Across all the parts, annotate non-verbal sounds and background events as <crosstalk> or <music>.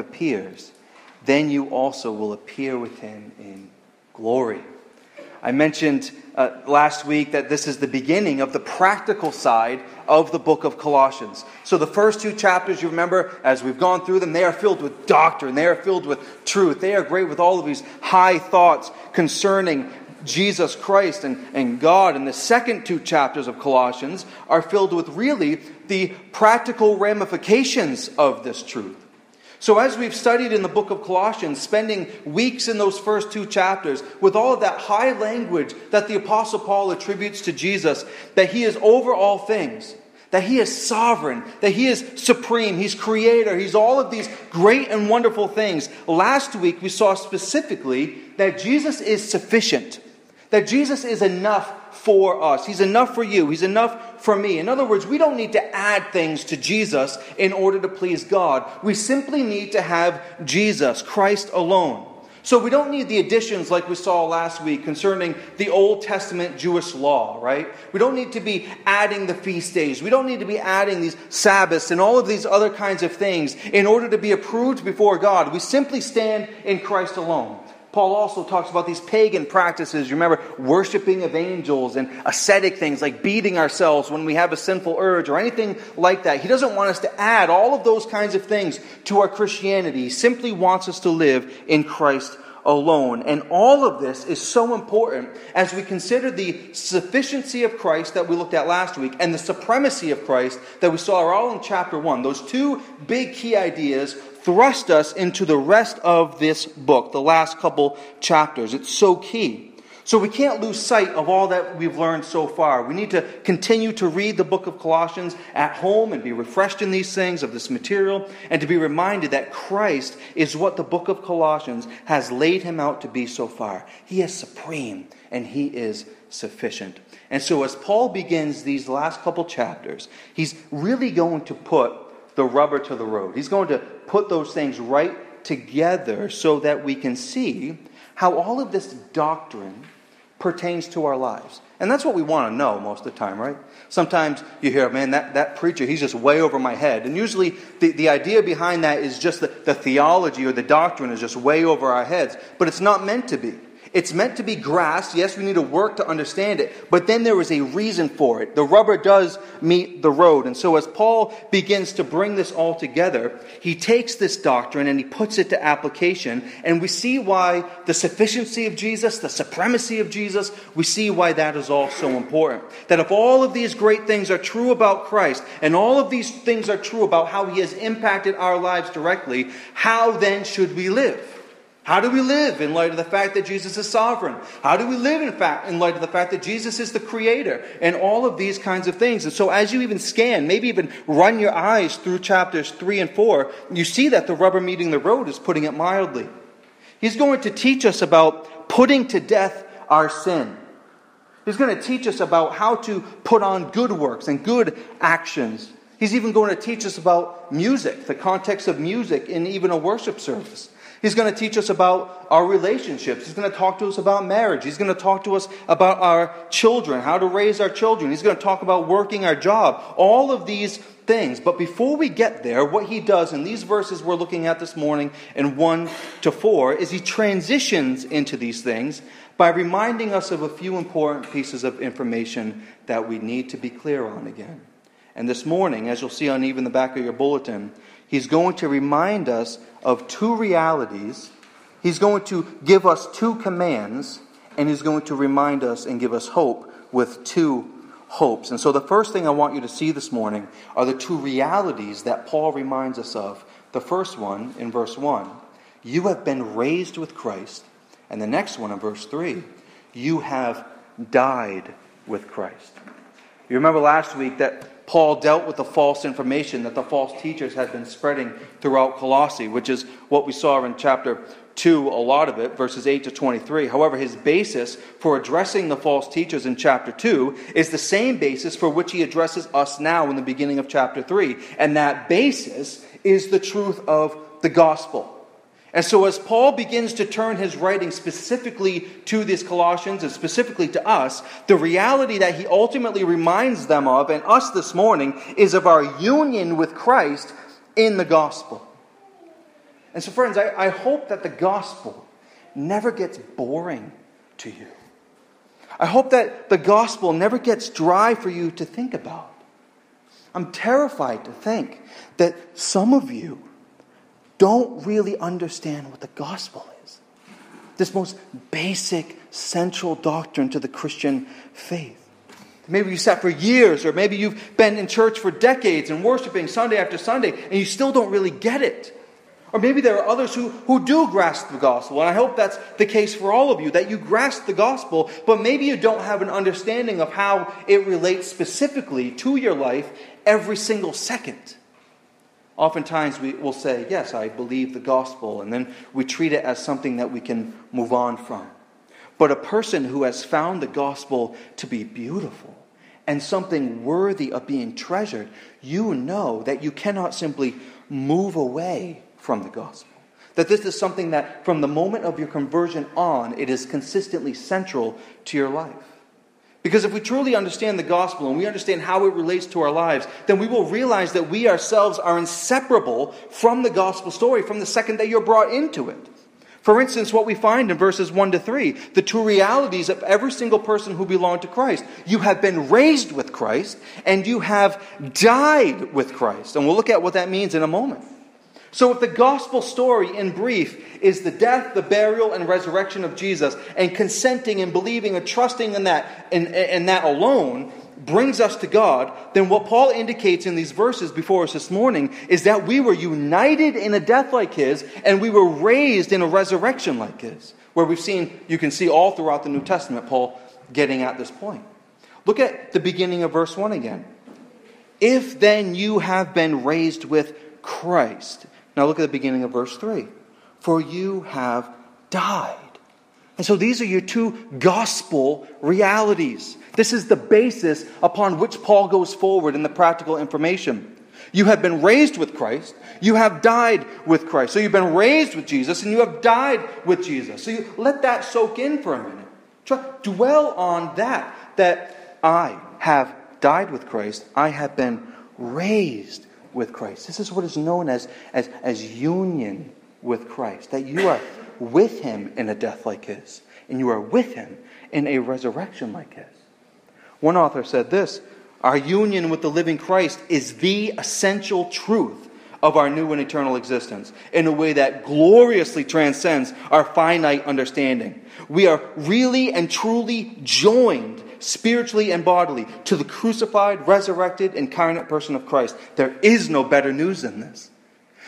appears, then you also will appear with him in glory. I mentioned uh, last week that this is the beginning of the practical side of the book of Colossians. So, the first two chapters, you remember, as we've gone through them, they are filled with doctrine, they are filled with truth, they are great with all of these high thoughts concerning Jesus Christ and, and God. And the second two chapters of Colossians are filled with really the practical ramifications of this truth. So, as we've studied in the book of Colossians, spending weeks in those first two chapters with all of that high language that the Apostle Paul attributes to Jesus, that he is over all things, that he is sovereign, that he is supreme, he's creator, he's all of these great and wonderful things. Last week, we saw specifically that Jesus is sufficient, that Jesus is enough for us. He's enough for you. He's enough for me. In other words, we don't need to add things to Jesus in order to please God. We simply need to have Jesus, Christ alone. So we don't need the additions like we saw last week concerning the Old Testament Jewish law, right? We don't need to be adding the feast days. We don't need to be adding these Sabbaths and all of these other kinds of things in order to be approved before God. We simply stand in Christ alone. Paul also talks about these pagan practices. You remember worshiping of angels and ascetic things like beating ourselves when we have a sinful urge or anything like that. He doesn't want us to add all of those kinds of things to our Christianity. He simply wants us to live in Christ alone. And all of this is so important as we consider the sufficiency of Christ that we looked at last week and the supremacy of Christ that we saw are all in chapter 1. Those two big key ideas thrust us into the rest of this book, the last couple chapters. It's so key. So we can't lose sight of all that we've learned so far. We need to continue to read the book of Colossians at home and be refreshed in these things of this material and to be reminded that Christ is what the book of Colossians has laid him out to be so far. He is supreme and he is sufficient. And so as Paul begins these last couple chapters, he's really going to put the rubber to the road. He's going to put those things right together so that we can see how all of this doctrine pertains to our lives. And that's what we want to know most of the time, right? Sometimes you hear, man, that, that preacher, he's just way over my head. And usually the, the idea behind that is just that the theology or the doctrine is just way over our heads. But it's not meant to be. It's meant to be grasped. Yes, we need to work to understand it, but then there is a reason for it. The rubber does meet the road. And so, as Paul begins to bring this all together, he takes this doctrine and he puts it to application. And we see why the sufficiency of Jesus, the supremacy of Jesus, we see why that is all so important. That if all of these great things are true about Christ, and all of these things are true about how he has impacted our lives directly, how then should we live? How do we live in light of the fact that Jesus is sovereign? How do we live in fact in light of the fact that Jesus is the creator? And all of these kinds of things. And so as you even scan, maybe even run your eyes through chapters 3 and 4, you see that the rubber meeting the road is putting it mildly. He's going to teach us about putting to death our sin. He's going to teach us about how to put on good works and good actions. He's even going to teach us about music, the context of music in even a worship service. He's going to teach us about our relationships. He's going to talk to us about marriage. He's going to talk to us about our children, how to raise our children. He's going to talk about working our job. All of these things. But before we get there, what he does in these verses we're looking at this morning in 1 to 4 is he transitions into these things by reminding us of a few important pieces of information that we need to be clear on again. And this morning, as you'll see on even the back of your bulletin, he's going to remind us of two realities. He's going to give us two commands, and he's going to remind us and give us hope with two hopes. And so, the first thing I want you to see this morning are the two realities that Paul reminds us of. The first one in verse 1 you have been raised with Christ. And the next one in verse 3 you have died with Christ. You remember last week that Paul dealt with the false information that the false teachers had been spreading throughout Colossae, which is what we saw in chapter 2, a lot of it, verses 8 to 23. However, his basis for addressing the false teachers in chapter 2 is the same basis for which he addresses us now in the beginning of chapter 3. And that basis is the truth of the gospel. And so, as Paul begins to turn his writing specifically to these Colossians and specifically to us, the reality that he ultimately reminds them of, and us this morning, is of our union with Christ in the gospel. And so, friends, I, I hope that the gospel never gets boring to you. I hope that the gospel never gets dry for you to think about. I'm terrified to think that some of you don't really understand what the gospel is. This most basic, central doctrine to the Christian faith. Maybe you sat for years, or maybe you've been in church for decades and worshiping Sunday after Sunday, and you still don't really get it. Or maybe there are others who, who do grasp the gospel, and I hope that's the case for all of you, that you grasp the gospel, but maybe you don't have an understanding of how it relates specifically to your life every single second. Oftentimes we will say, Yes, I believe the gospel, and then we treat it as something that we can move on from. But a person who has found the gospel to be beautiful and something worthy of being treasured, you know that you cannot simply move away from the gospel. That this is something that from the moment of your conversion on, it is consistently central to your life. Because if we truly understand the gospel and we understand how it relates to our lives, then we will realize that we ourselves are inseparable from the gospel story from the second that you're brought into it. For instance, what we find in verses 1 to 3, the two realities of every single person who belonged to Christ. You have been raised with Christ, and you have died with Christ. And we'll look at what that means in a moment. So, if the gospel story, in brief, is the death, the burial, and resurrection of Jesus, and consenting and believing and trusting in that, and, and that alone brings us to God, then what Paul indicates in these verses before us this morning is that we were united in a death like his, and we were raised in a resurrection like his. Where we've seen, you can see all throughout the New Testament, Paul getting at this point. Look at the beginning of verse 1 again. If then you have been raised with Christ, now look at the beginning of verse 3. For you have died. And so these are your two gospel realities. This is the basis upon which Paul goes forward in the practical information. You have been raised with Christ. You have died with Christ. So you've been raised with Jesus and you have died with Jesus. So you let that soak in for a minute. Try, dwell on that, that I have died with Christ. I have been raised with Christ. This is what is known as, as, as union with Christ, that you are with him in a death like his, and you are with him in a resurrection like his. One author said this Our union with the living Christ is the essential truth of our new and eternal existence in a way that gloriously transcends our finite understanding. We are really and truly joined spiritually and bodily, to the crucified, resurrected, incarnate person of Christ. There is no better news than this.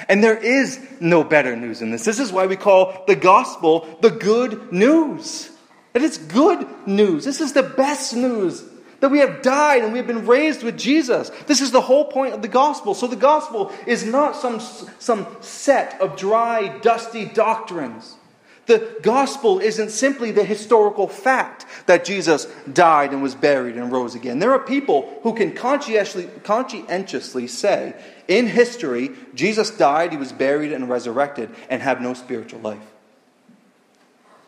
And there is no better news than this. This is why we call the gospel the good news. That it's good news. This is the best news that we have died and we have been raised with Jesus. This is the whole point of the gospel. So the gospel is not some, some set of dry, dusty doctrines. The gospel isn't simply the historical fact that Jesus died and was buried and rose again. There are people who can conscientiously, conscientiously say, in history, Jesus died, he was buried and resurrected, and have no spiritual life.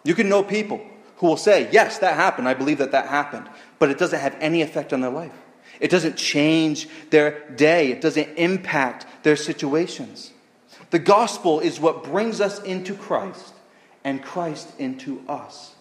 You can know people who will say, Yes, that happened. I believe that that happened. But it doesn't have any effect on their life. It doesn't change their day, it doesn't impact their situations. The gospel is what brings us into Christ and Christ into us.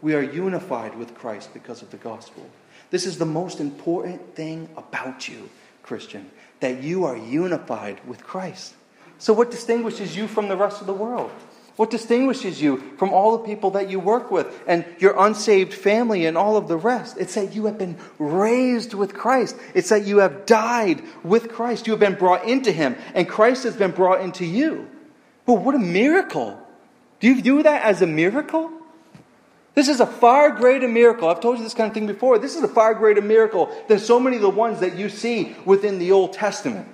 We are unified with Christ because of the gospel. This is the most important thing about you, Christian, that you are unified with Christ. So, what distinguishes you from the rest of the world? What distinguishes you from all the people that you work with and your unsaved family and all of the rest? It's that you have been raised with Christ. It's that you have died with Christ. You have been brought into Him, and Christ has been brought into you. Well, what a miracle! Do you view that as a miracle? This is a far greater miracle. I've told you this kind of thing before. This is a far greater miracle than so many of the ones that you see within the Old Testament.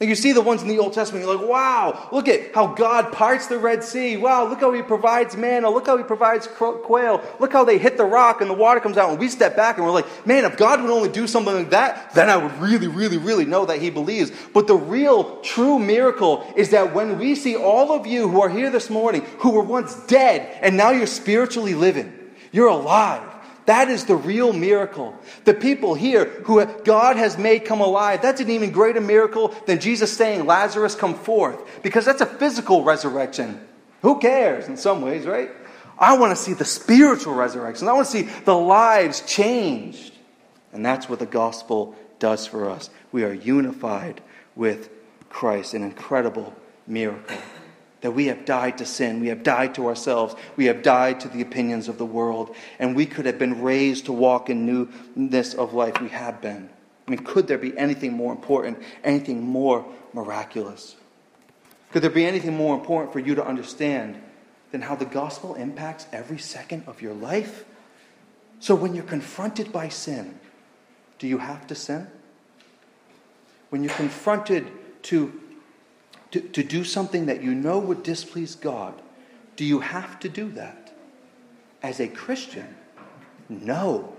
Like you see the ones in the Old Testament, you're like, wow, look at how God parts the Red Sea. Wow, look how He provides manna. Look how He provides quail. Look how they hit the rock and the water comes out. And we step back and we're like, man, if God would only do something like that, then I would really, really, really know that He believes. But the real, true miracle is that when we see all of you who are here this morning, who were once dead, and now you're spiritually living, you're alive. That is the real miracle. The people here who God has made come alive, that's an even greater miracle than Jesus saying, Lazarus, come forth, because that's a physical resurrection. Who cares in some ways, right? I want to see the spiritual resurrection. I want to see the lives changed. And that's what the gospel does for us. We are unified with Christ, an incredible miracle that we have died to sin, we have died to ourselves, we have died to the opinions of the world, and we could have been raised to walk in newness of life. We have been. I mean, could there be anything more important, anything more miraculous? Could there be anything more important for you to understand than how the gospel impacts every second of your life? So when you're confronted by sin, do you have to sin? When you're confronted to to, to do something that you know would displease God, do you have to do that? As a Christian, no.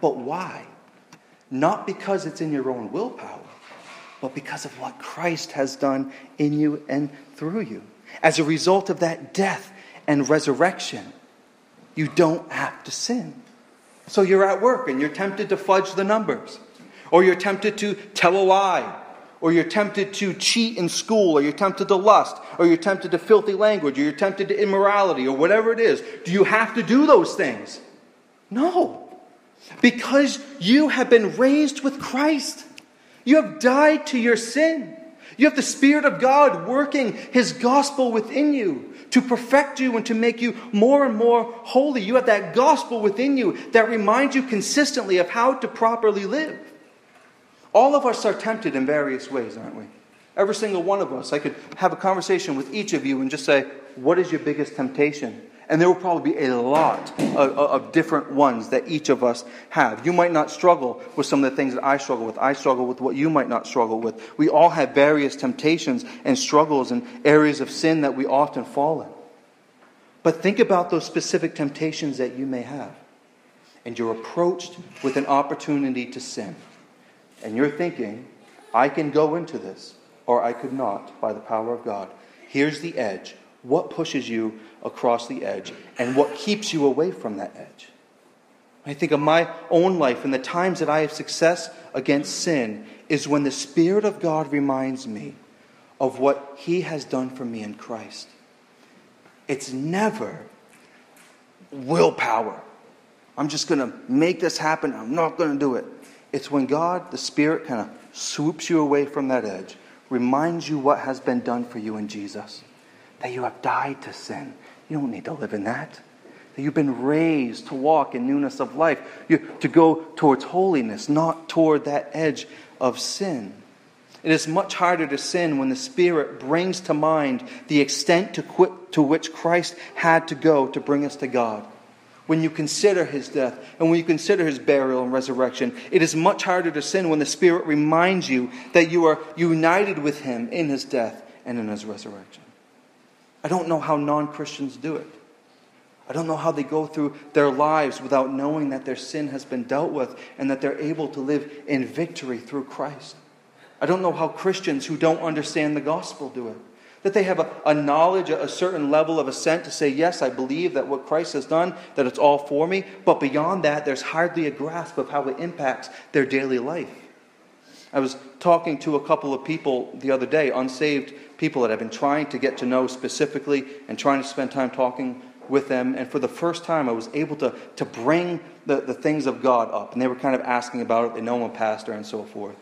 But why? Not because it's in your own willpower, but because of what Christ has done in you and through you. As a result of that death and resurrection, you don't have to sin. So you're at work and you're tempted to fudge the numbers, or you're tempted to tell a lie, or you're tempted to cheat in school, or you're tempted to lust, or you're tempted to filthy language, or you're tempted to immorality, or whatever it is, do you have to do those things? No. Because you have been raised with Christ. You have died to your sin. You have the Spirit of God working His gospel within you to perfect you and to make you more and more holy. You have that gospel within you that reminds you consistently of how to properly live. All of us are tempted in various ways, aren't we? Every single one of us. I could have a conversation with each of you and just say, What is your biggest temptation? And there will probably be a lot of, of, different ones that each of us have. You might not struggle with some of the things that I struggle with. I struggle with what you might not struggle with. We all have various temptations and struggles and areas of sin that we often fall in. But think about those specific temptations that you may have. And you're approached with an opportunity to sin and you're thinking, I can go into this, or I could not by the power of God. Here's the edge. What pushes you across the edge, and what keeps you away from that edge? I think of my own life and the times that I have success against sin is when the Spirit of God reminds me of what He has done for me in Christ. It's never willpower. I'm just going to make this happen. I'm not going to do it. It's when God, the Spirit, kind of swoops you away from that edge, reminds you what has been done for you in Jesus. That you have died to sin. You don't need to live in that. That you've been raised to walk in newness of life, you, to go towards holiness, not toward that edge of sin. It is much harder to sin when the Spirit brings to mind the extent to, quit, to which Christ had to go to bring us to God when you consider his death and when you consider his burial and resurrection. It is much harder to sin when the Spirit reminds you that you are united with him in his death and in his resurrection. I don't know how non Christians do it. I don't know how they go through their lives without knowing that their sin has been dealt with and that they're able to live in victory through Christ. I don't know how Christians who don't understand the gospel do it. That they have a, a knowledge, a, certain level of assent to say, yes, I believe that what Christ has done, that it's all for me. But beyond that, there's hardly a grasp of how it impacts their daily life. I was talking to a couple of people the other day, unsaved people that I've been trying to get to know specifically and trying to spend time talking with them. And for the first time, I was able to, to bring the, the things of God up. And they were kind of asking about it. They know I'm a pastor and so forth.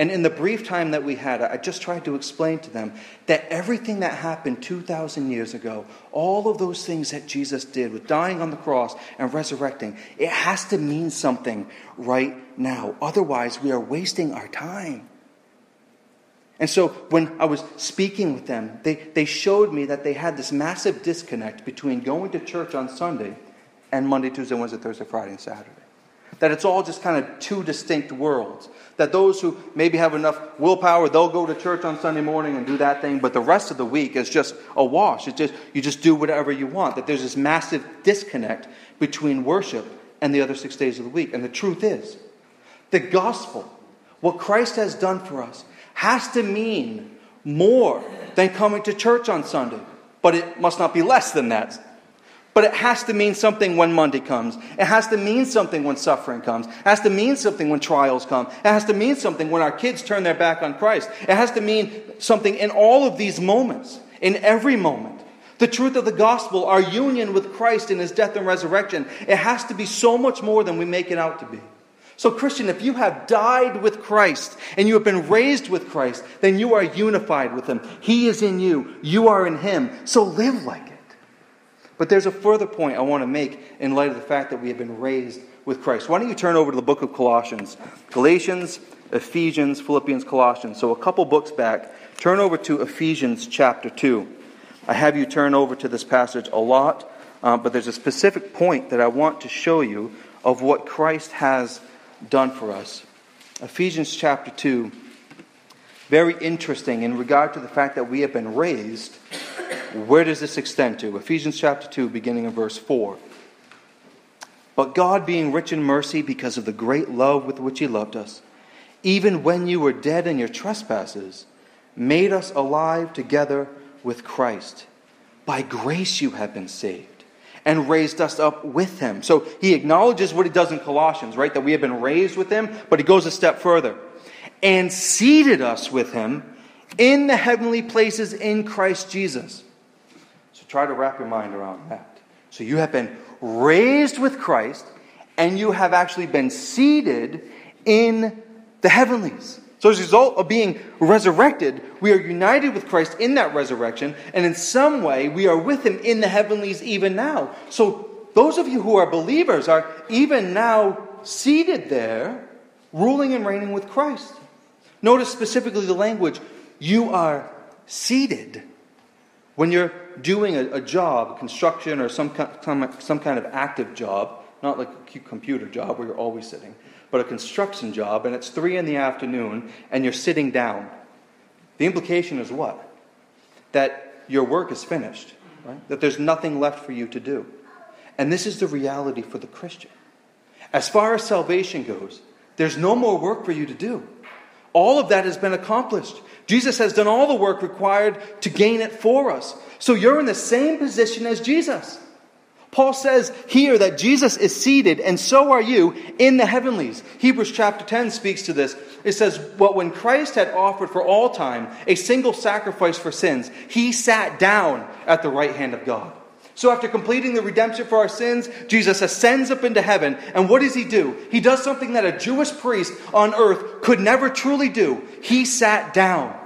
And in the brief time that we had, I just tried to explain to them that everything that happened 2,000 years ago, all of those things that Jesus did with dying on the cross and resurrecting, it has to mean something right now. Otherwise, we are wasting our time. And so when I was speaking with them, they, they showed me that they had this massive disconnect between going to church on Sunday and Monday, Tuesday, Wednesday, Thursday, Friday, and Saturday. That it's all just kind of two distinct worlds. That those who maybe have enough willpower, they'll go to church on Sunday morning and do that thing, but the rest of the week is just a wash. It's just you just do whatever you want. That there's this massive disconnect between worship and the other six days of the week. And the truth is, the gospel, what Christ has done for us, has to mean more than coming to church on Sunday. But it must not be less than that. But it has to mean something when Monday comes. It has to mean something when suffering comes. It has to mean something when trials come. It has to mean something when our kids turn their back on Christ. It has to mean something in all of these moments, in every moment. The truth of the gospel, our union with Christ in his death and resurrection, it has to be so much more than we make it out to be. So, Christian, if you have died with Christ and you have been raised with Christ, then you are unified with him. He is in you, you are in him. So live like. But there's a further point I want to make in light of the fact that we have been raised with Christ. Why don't you turn over to the book of Colossians? Galatians, Ephesians, Philippians, Colossians. So a couple books back, turn over to Ephesians chapter 2. I have you turn over to this passage a lot, uh, but there's a specific point that I want to show you of what Christ has done for us. Ephesians chapter 2, very interesting in regard to the fact that we have been raised where does this extend to? Ephesians chapter 2, beginning of verse 4. But God, being rich in mercy because of the great love with which He loved us, even when you were dead in your trespasses, made us alive together with Christ. By grace you have been saved, and raised us up with Him. So he acknowledges what he does in Colossians, right? That we have been raised with Him, but he goes a step further. And seated us with Him in the heavenly places in Christ Jesus Try to wrap your mind around that. So you have been raised with Christ, and you have actually been seated in the heavenlies. So, as a result of being resurrected, we are united with Christ in that resurrection, and in some way, we are with Him in the heavenlies even now. So, those of you who are believers are even now seated there, ruling and reigning with Christ. Notice specifically the language you are seated. When you're doing a, a job, construction or some, some, kind of active job, not like a computer job where you're always sitting, but a construction job, and it's three in the afternoon and you're sitting down, the implication is what? That your work is finished, right? That there's nothing left for you to do. And this is the reality for the Christian. As far as salvation goes, there's no more work for you to do. All of that has been accomplished. Jesus has done all the work required to gain it for us. So you're in the same position as Jesus. Paul says here that Jesus is seated, and so are you in the heavenlies. Hebrews chapter 10 speaks to this. It says, Well, when Christ had offered for all time a single sacrifice for sins, he sat down at the right hand of God. So, after completing the redemption for our sins, Jesus ascends up into heaven. And what does he do? He does something that a Jewish priest on earth could never truly do. He sat down.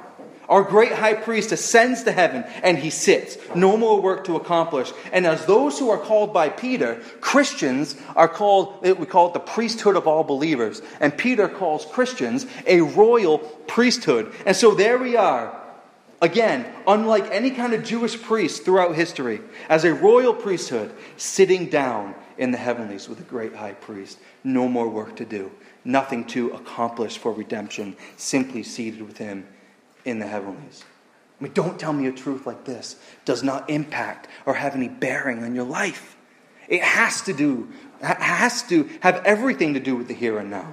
Our great high priest ascends to heaven and he sits. No more work to accomplish. And as those who are called by Peter, Christians are called, we call it the priesthood of all believers. And Peter calls Christians a royal priesthood. And so there we are. Again, unlike any kind of Jewish priest throughout history, as a royal priesthood, sitting down in the heavenlies with a great high priest. No more work to do, nothing to accomplish for redemption, simply seated with him in the heavenlies. I mean, don't tell me a truth like this does not impact or have any bearing on your life. It has to do, has to have everything to do with the here and now.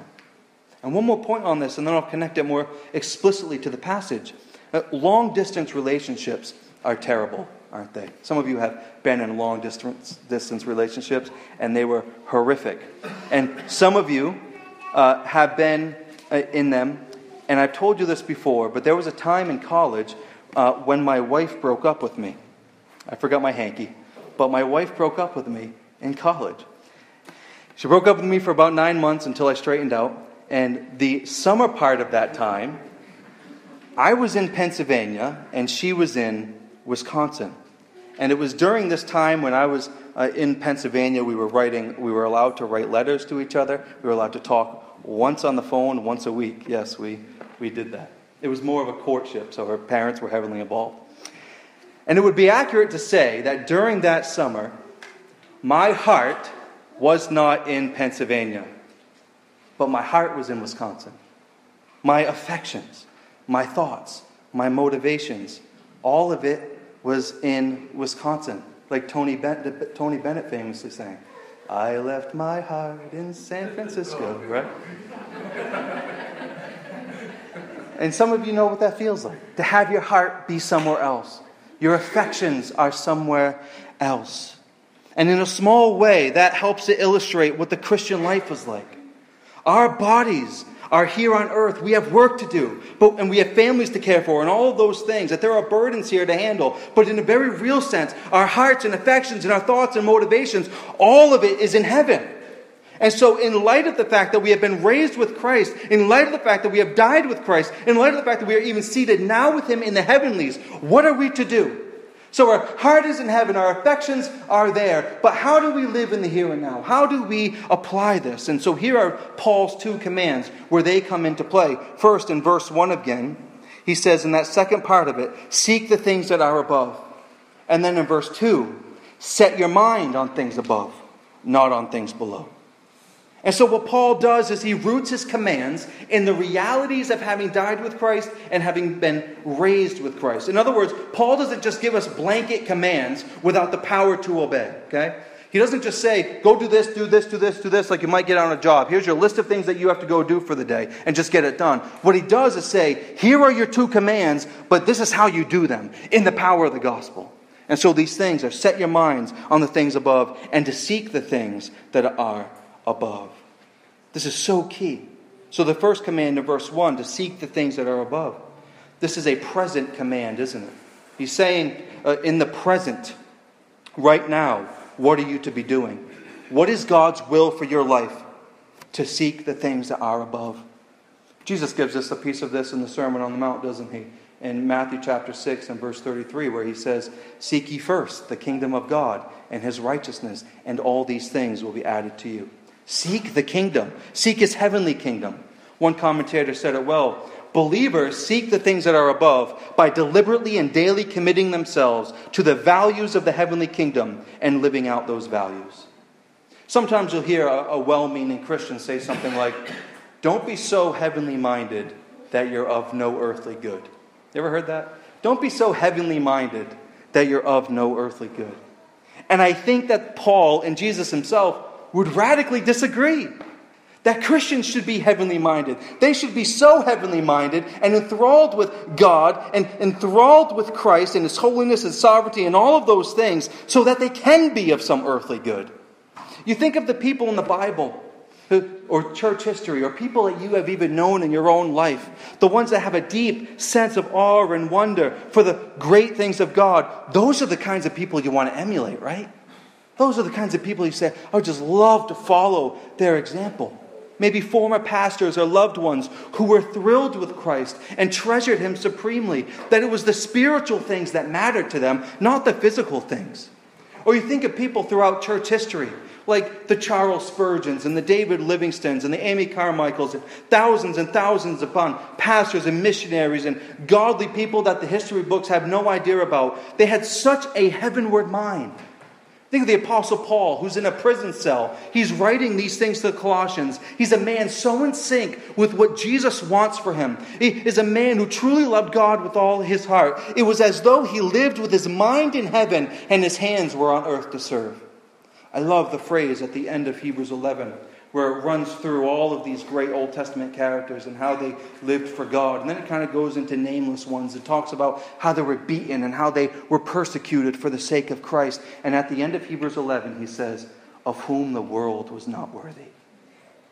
And one more point on this, and then I'll connect it more explicitly to the passage. Uh, long distance relationships are terrible, aren't they? Some of you have been in long distance, distance relationships, and they were horrific. And some of you uh, have been uh, in them and I've told you this before, but there was a time in college uh, when my wife broke up with me. I forgot my hanky, but my wife broke up with me in college. She broke up with me for about nine months until I straightened out. And the summer part of that time, I was in Pennsylvania and she was in Wisconsin. And it was during this time when I was uh, in Pennsylvania, we were writing, we were allowed to write letters to each other. We were allowed to talk once on the phone, once a week. Yes, we we did that. It was more of a courtship, so her parents were heavily involved. And it would be accurate to say that during that summer, my heart was not in Pennsylvania, but my heart was in Wisconsin. My affections, my thoughts, my motivations, all of it was in Wisconsin, like Tony, ben- Tony Bennett famously sang. I left my heart in San Francisco, right? And some of you know what that feels like to have your heart be somewhere else. Your affections are somewhere else. And in a small way, that helps to illustrate what the Christian life is like. Our bodies are here on earth. We have work to do, but, and we have families to care for, and all those things, that there are burdens here to handle. But in a very real sense, our hearts and affections and our thoughts and motivations, all of it is in heaven. And so, in light of the fact that we have been raised with Christ, in light of the fact that we have died with Christ, in light of the fact that we are even seated now with Him in the heavenlies, what are we to do? So, our heart is in heaven, our affections are there, but how do we live in the here and now? How do we apply this? And so, here are Paul's two commands where they come into play. First, in verse 1 again, he says in that second part of it, seek the things that are above. And then in verse 2, set your mind on things above, not on things below. And so, what Paul does is he roots his commands in the realities of having died with Christ and having been raised with Christ. In other words, Paul doesn't just give us blanket commands without the power to obey. Okay? He doesn't just say, go do this, do this, do this, do this, like you might get on a job. Here's your list of things that you have to go do for the day and just get it done. What he does is say, here are your two commands, but this is how you do them in the power of the gospel. And so these things are set your minds on the things above and to seek the things that are above. This is so key. So, the first command in verse 1 to seek the things that are above. This is a present command, isn't it? He's saying, uh, in the present, right now, what are you to be doing? What is God's will for your life? To seek the things that are above. Jesus gives us a piece of this in the Sermon on the Mount, doesn't he? In Matthew chapter 6 and verse 33, where he says, Seek ye first the kingdom of God and his righteousness, and all these things will be added to you. Seek the kingdom, seek his heavenly kingdom. One commentator said it well believers seek the things that are above by deliberately and daily committing themselves to the values of the heavenly kingdom and living out those values. Sometimes you'll hear a, a well meaning Christian say something like, Don't be so heavenly minded that you're of no earthly good. You ever heard that? Don't be so heavenly minded that you're of no earthly good. And I think that Paul and Jesus himself would radically disagree. That Christians should be heavenly minded. They should be so heavenly minded and enthralled with God and enthralled with Christ and His holiness and sovereignty and all of those things so that they can be of some earthly good. You think of the people in the Bible or church history or people that you have even known in your own life, the ones that have a deep sense of awe and wonder for the great things of God. Those are the kinds of people you want to emulate, right? Those are the kinds of people you say, I would just love to follow their example. Maybe former pastors or loved ones who were thrilled with Christ and treasured him supremely, that it was the spiritual things that mattered to them, not the physical things. Or you think of people throughout church history, like the Charles Spurgeons and the David Livingstones and the Amy Carmichaels, and thousands and thousands upon pastors and missionaries and godly people that the history books have no idea about. They had such a heavenward mind. Think of the Apostle Paul, who's in a prison cell. He's writing these things to the Colossians. He's a man so in sync with what Jesus wants for him. He is a man who truly loved God with all his heart. It was as though he lived with his mind in heaven and his hands were on earth to serve. I love the phrase at the end of Hebrews 11 where it runs through all of these great Old Testament characters and how they lived for God. And then it kind of goes into nameless ones. It talks about how they were beaten and how they were persecuted for the sake of Christ. And at the end of Hebrews 11, he says, Of whom the world was not worthy.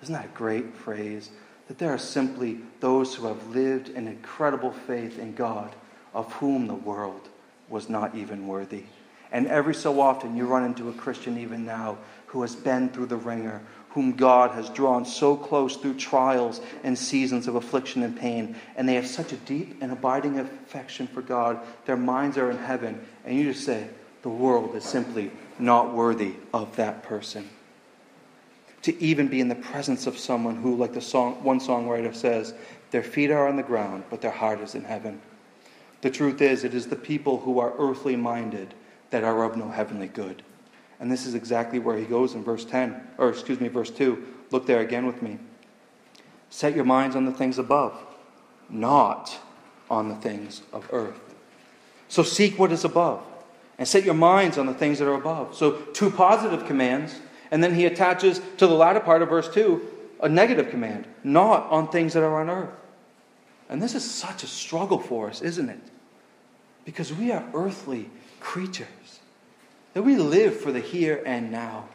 Isn't that a great phrase? That there are simply those who have lived in incredible faith in God, of whom the world was not even worthy. And every so often you run into a Christian, even now, who has been through the wringer, whom God has drawn so close through trials and seasons of affliction and pain. And they have such a deep and abiding affection for God. Their minds are in heaven. And you just say, the world is simply not worthy of that person. To even be in the presence of someone who, like the song, one songwriter says, their feet are on the ground, but their heart is in heaven. The truth is, it is the people who are earthly minded that are of no heavenly good. And this is exactly where he goes in verse 10, or excuse me, verse 2. Look there again with me. Set your minds on the things above, not on the things of earth. So seek what is above, and set your minds on the things that are above. So, two positive commands, and then he attaches to the latter part of verse 2 a negative command, not on things that are on earth. And this is such a struggle for us, isn't it? Because we are earthly creatures. That we live for the here and now.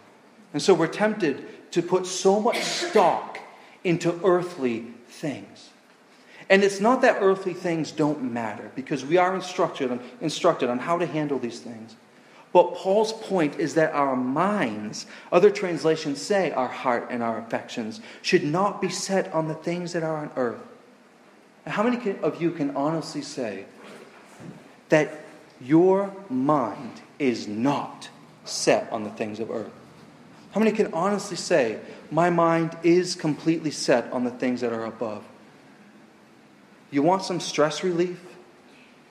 And so we're tempted to put so much stock into earthly things. And it's not that earthly things don't matter, because we are instructed on, instructed on how to handle these things. But Paul's point is that our minds, other translations say our heart and our affections, should not be set on the things that are on earth. How many of you can honestly say that your mind is not set on the things of earth? How many can honestly say, my mind is completely set on the things that are above? You want some stress relief?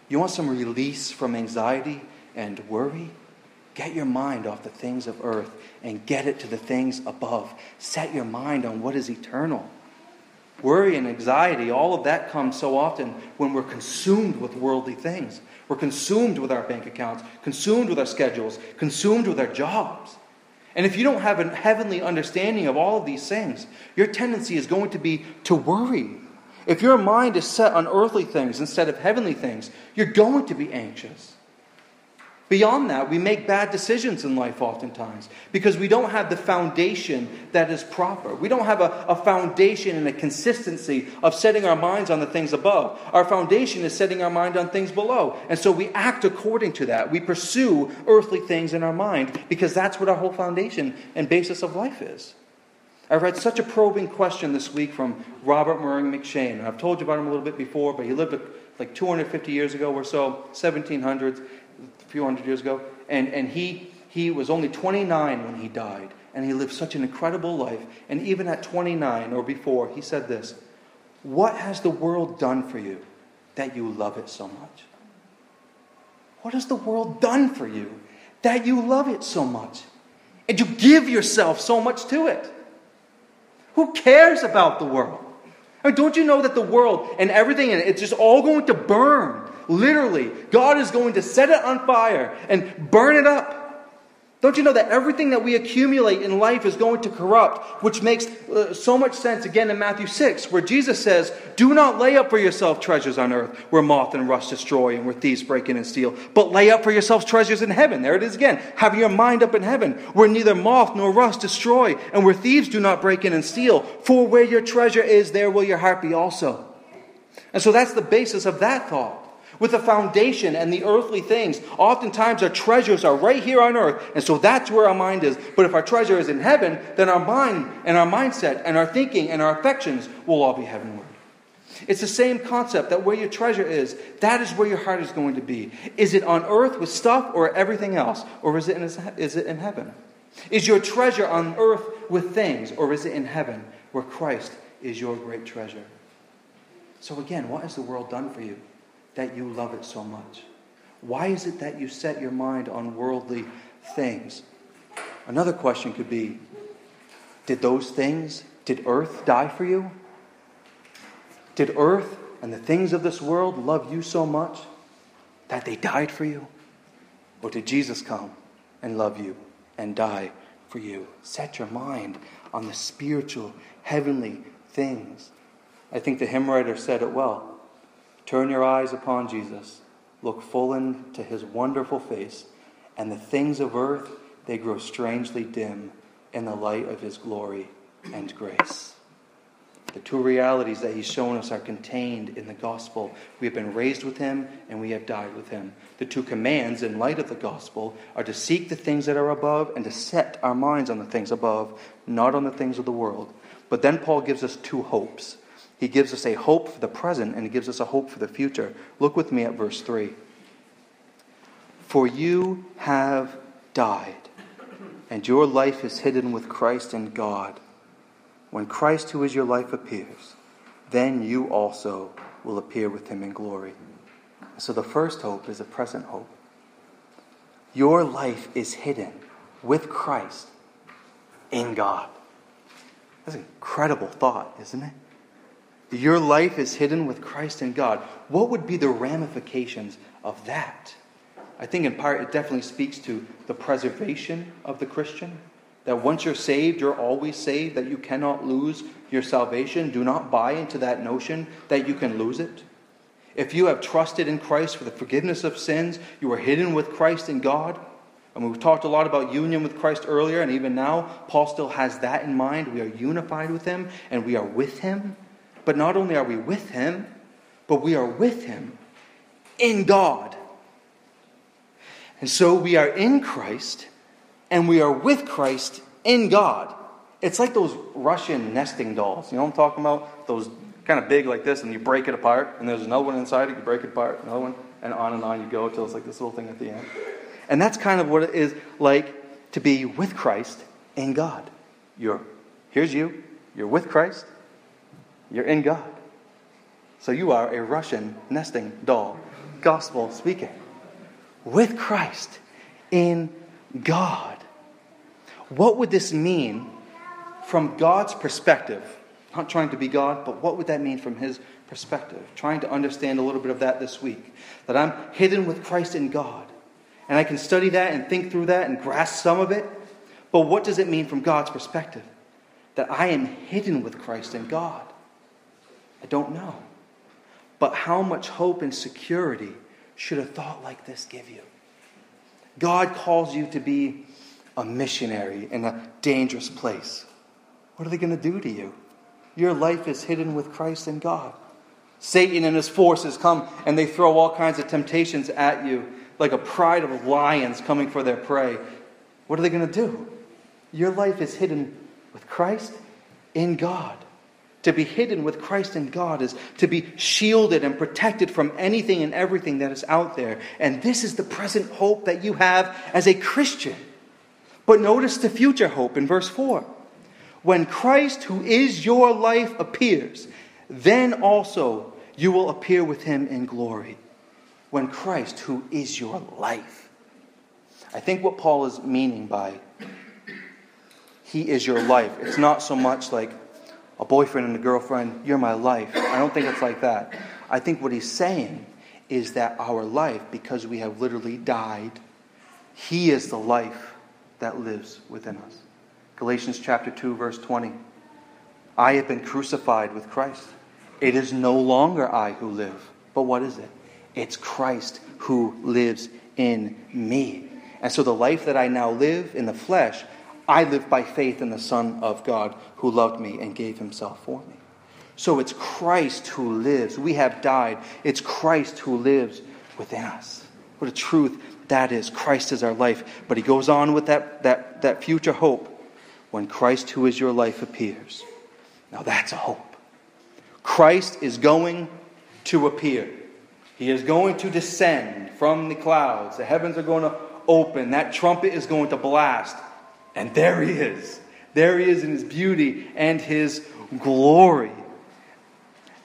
You want some release from anxiety and worry? Get your mind off the things of earth and get it to the things above. Set your mind on what is eternal. Worry and anxiety, all of that comes so often when we're consumed with worldly things. We're consumed with our bank accounts, consumed with our schedules, consumed with our jobs. And if you don't have a heavenly understanding of all of these things, your tendency is going to be to worry. If your mind is set on earthly things instead of heavenly things, you're going to be anxious. Beyond that, we make bad decisions in life oftentimes because we don't have the foundation that is proper. We don't have a, a, foundation and a consistency of setting our minds on the things above. Our foundation is setting our mind on things below. And so we act according to that. We pursue earthly things in our mind because that's what our whole foundation and basis of life is. I read such a probing question this week from Robert Murray McCheyne. And I've told you about him a little bit before, but he lived like 250 years ago or so, 1700s few hundred years ago. And, and he, he was only 29 when he died. And he lived such an incredible life. And even at 29 or before, he said this What has the world done for you that you love it so much? What has the world done for you that you love it so much? And you give yourself so much to it? Who cares about the world? I mean, don't you know that the world and everything in it, it's just all going to burn? Literally, God is going to set it on fire and burn it up. Don't you know that everything that we accumulate in life is going to corrupt, which makes uh, so much sense again in Matthew 6, where Jesus says, Do not lay up for yourself treasures on earth where moth and rust destroy and where thieves break in and steal, but lay up for yourselves treasures in heaven. There it is again. Have your mind up in heaven, where neither moth nor rust destroy and where thieves do not break in and steal. For where your treasure is, there will your heart be also. And so that's the basis of that thought with the foundation and the earthly things. Oftentimes our treasures are right here on earth, and so that's where our mind is. But if our treasure is in heaven, then our mind and our mindset and our thinking and our affections will all be heavenward. It's the same concept that where your treasure is, that is where your heart is going to be. Is it on earth with stuff or everything else? Or is it in, is it in heaven? Is your treasure on earth with things, or is it in heaven where Christ is your great treasure? So, again, what has the world done for you? That you love it so much? Why is it that you set your mind on worldly things? Another question could be Did those things, did earth die for you? Did earth and the things of this world love you so much that they died for you? Or did Jesus come and love you and die for you? Set your mind on the spiritual, heavenly things. I think the hymn writer said it well. Turn your eyes upon Jesus, look full into his wonderful face, and the things of earth, they grow strangely dim in the light of his glory and grace. The two realities that he's shown us are contained in the gospel. We have been raised with him and we have died with him. The two commands in light of the gospel are to seek the things that are above and to set our minds on the things above, not on the things of the world. But then Paul gives us two hopes. He gives us a hope for the present and he gives us a hope for the future. Look with me at verse 3. For you have died, and your life is hidden with Christ in God. When Christ, who is your life, appears, then you also will appear with him in glory. So the first hope is a present hope. Your life is hidden with Christ in God. That's an incredible thought, isn't it? Your life is hidden with Christ in God. What would be the ramifications of that? I think in part it definitely speaks to the preservation of the Christian. That once you're saved, you're always saved, that you cannot lose your salvation. Do not buy into that notion that you can lose it. If you have trusted in Christ for the forgiveness of sins, you are hidden with Christ in God. And we've talked a lot about union with Christ earlier, and even now, Paul still has that in mind. We are unified with him, and we are with him. But not only are we with him, but we are with him in God. And so we are in Christ, and we are with Christ in God. It's like those Russian nesting dolls. You know what I'm talking about? Those kind of big like this, and you break it apart, and there's another one inside it, you break it apart, another one, and on and on you go until it's like this little thing at the end. And that's kind of what it is like to be with Christ in God. You're here's you, you're with Christ, you're in God. So you are a Russian nesting doll, gospel speaking, with Christ in God. What would this mean from God's perspective? Not trying to be God, but what would that mean from His perspective? Trying to understand a little bit of that this week. That I'm hidden with Christ in God. And I can study that and think through that and grasp some of it. But what does it mean from God's perspective? That I am hidden with Christ in God. I don't know. But how much hope and security should a thought like this give you? God calls you to be a missionary in a dangerous place. What are they going to do to you? Your life is hidden with Christ in God. Satan and his forces come and they throw all kinds of temptations at you, like a pride of lions coming for their prey. What are they going to do? Your life is hidden with Christ in God. To be hidden with Christ in God is to be shielded and protected from anything and everything that is out there. And this is the present hope that you have as a Christian. But notice the future hope in verse 4. When Christ, who is your life, appears, then also you will appear with him in glory. When Christ, who is your life. I think what Paul is meaning by he is your life, it's not so much like a boyfriend and a girlfriend, you're my life. I don't think it's like that. I think what he's saying is that our life, because we have literally died, he is the life that lives within us. Galatians chapter 2, verse 20. I have been crucified with Christ. It is no longer I who live, but what is it? It's Christ who lives in me. And so the life that I now live in the flesh, I live by faith in the Son of God who loved me and gave himself for me. So it's Christ who lives. We have died. It's Christ who lives within us. What a truth that is. Christ is our life. But he goes on with that, that, that future hope when Christ, who is your life, appears. Now that's a hope. Christ is going to appear. He is going to descend from the clouds. The heavens are going to open. That trumpet is going to blast. And there he is. There he is in his beauty and his glory.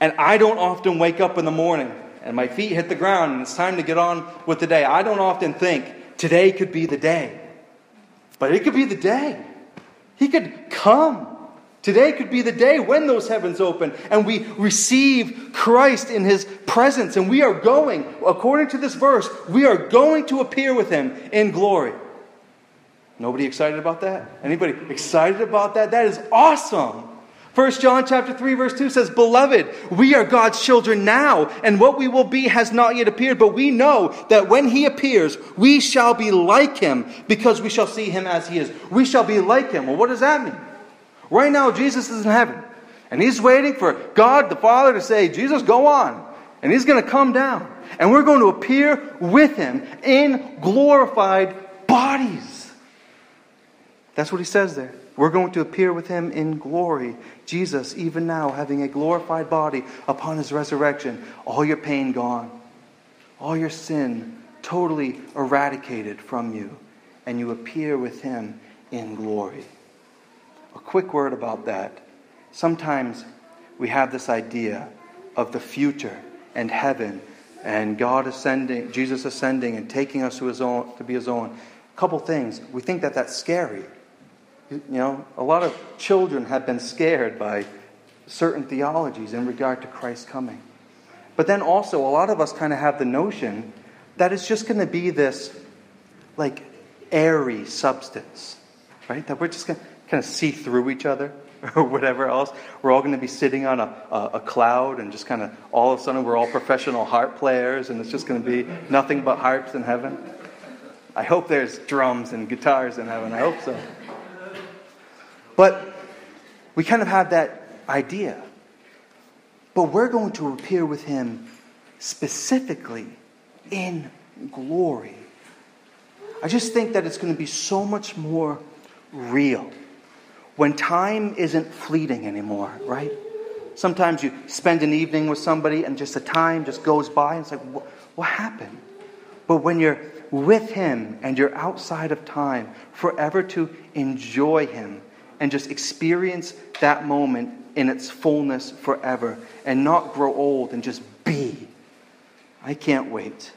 And I don't often wake up in the morning and my feet hit the ground and it's time to get on with the day. I don't often think today could be the day. But it could be the day. He could come. Today could be the day when those heavens open and we receive Christ in his presence. And we are going, according to this verse, we are going to appear with him in glory. Nobody excited about that? Anybody excited about that? That is awesome. 1 John chapter 3 verse 2 says, "Beloved, we are God's children now, and what we will be has not yet appeared, but we know that when he appears, we shall be like him because we shall see him as he is." We shall be like him. Well, what does that mean? Right now Jesus is in heaven, and he's waiting for God the Father to say, "Jesus, go on." And he's going to come down, and we're going to appear with him in glorified bodies. That's what he says there. We're going to appear with him in glory. Jesus, even now, having a glorified body upon his resurrection, all your pain gone, all your sin totally eradicated from you, and you appear with him in glory. A quick word about that. Sometimes we have this idea of the future and heaven and God ascending, Jesus ascending and taking us to, his own, to be his own. A couple things. We think that that's scary. You know, a lot of children have been scared by certain theologies in regard to Christ coming. But then also, a lot of us kind of have the notion that it's just going to be this, like, airy substance, right? That we're just going to kind of see through each other <laughs> or whatever else. We're all going to be sitting on a, a, a, cloud and just kind of all of a sudden we're all professional harp players and it's just going to be nothing but harps in heaven. I hope there's drums and guitars in heaven. I hope so. But we kind of have that idea. But we're going to appear with him specifically in glory. I just think that it's going to be so much more real when time isn't fleeting anymore, right? Sometimes you spend an evening with somebody and just the time just goes by and it's like, what, what happened? But when you're with Him and you're outside of time, forever to enjoy Him and just experience that moment in its fullness forever and not grow old and just be. I can't wait.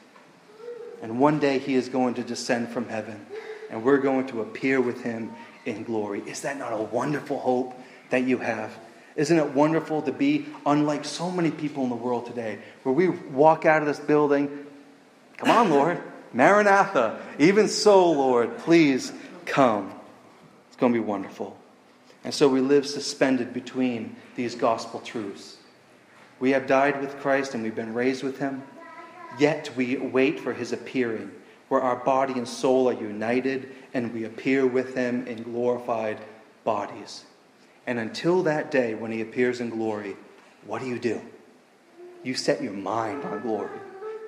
And one day He is going to descend from heaven and we're going to appear with Him in glory. Is that not a wonderful hope that you have? Isn't it wonderful to be unlike so many people in the world today, where we walk out of this building, come on, Lord, Maranatha, even so, Lord, please come. It's going to be wonderful. And so we live suspended between these gospel truths. We have died with Christ and we've been raised with him, yet we wait for his appearing, where our body and soul are united and we appear with him in glorified bodies. And until that day when he appears in glory, what do you do? You set your mind on glory.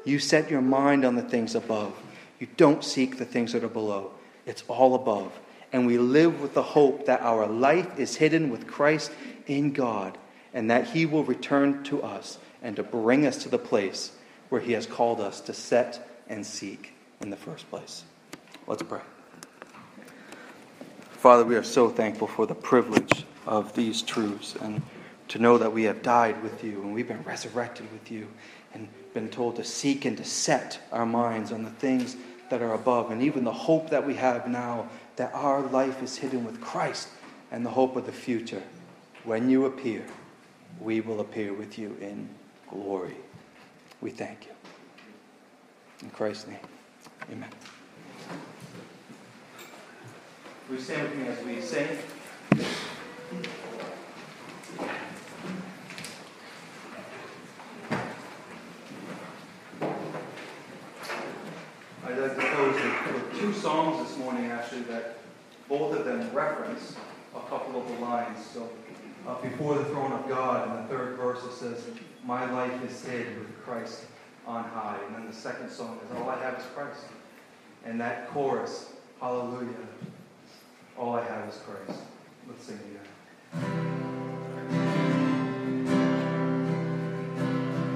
You set your mind on the things above. You don't seek the things that are below. It's all above. And we live with the hope that our life is hidden with Christ in God and that he will return to us and to bring us to the place where he has called us to set and seek in the first place. Let's pray. Father, we are so thankful for the privilege of these truths and to know that we have died with you and we've been resurrected with you and been told to seek and to set our minds on the things that are above and even the hope that we have now that our life is hidden with Christ and the hope of the future. When you appear, we will appear with you in glory. We thank you. In Christ's name, amen. We stand with me as we sing. I'd like to close with two songs this morning, actually, that both of them reference a couple of the lines. So, uh, before the throne of God, in the third verse, it says, My life is hid with Christ on high. And then the second song is, All I have is Christ. And that chorus, Hallelujah, all I have is Christ. Let's sing together.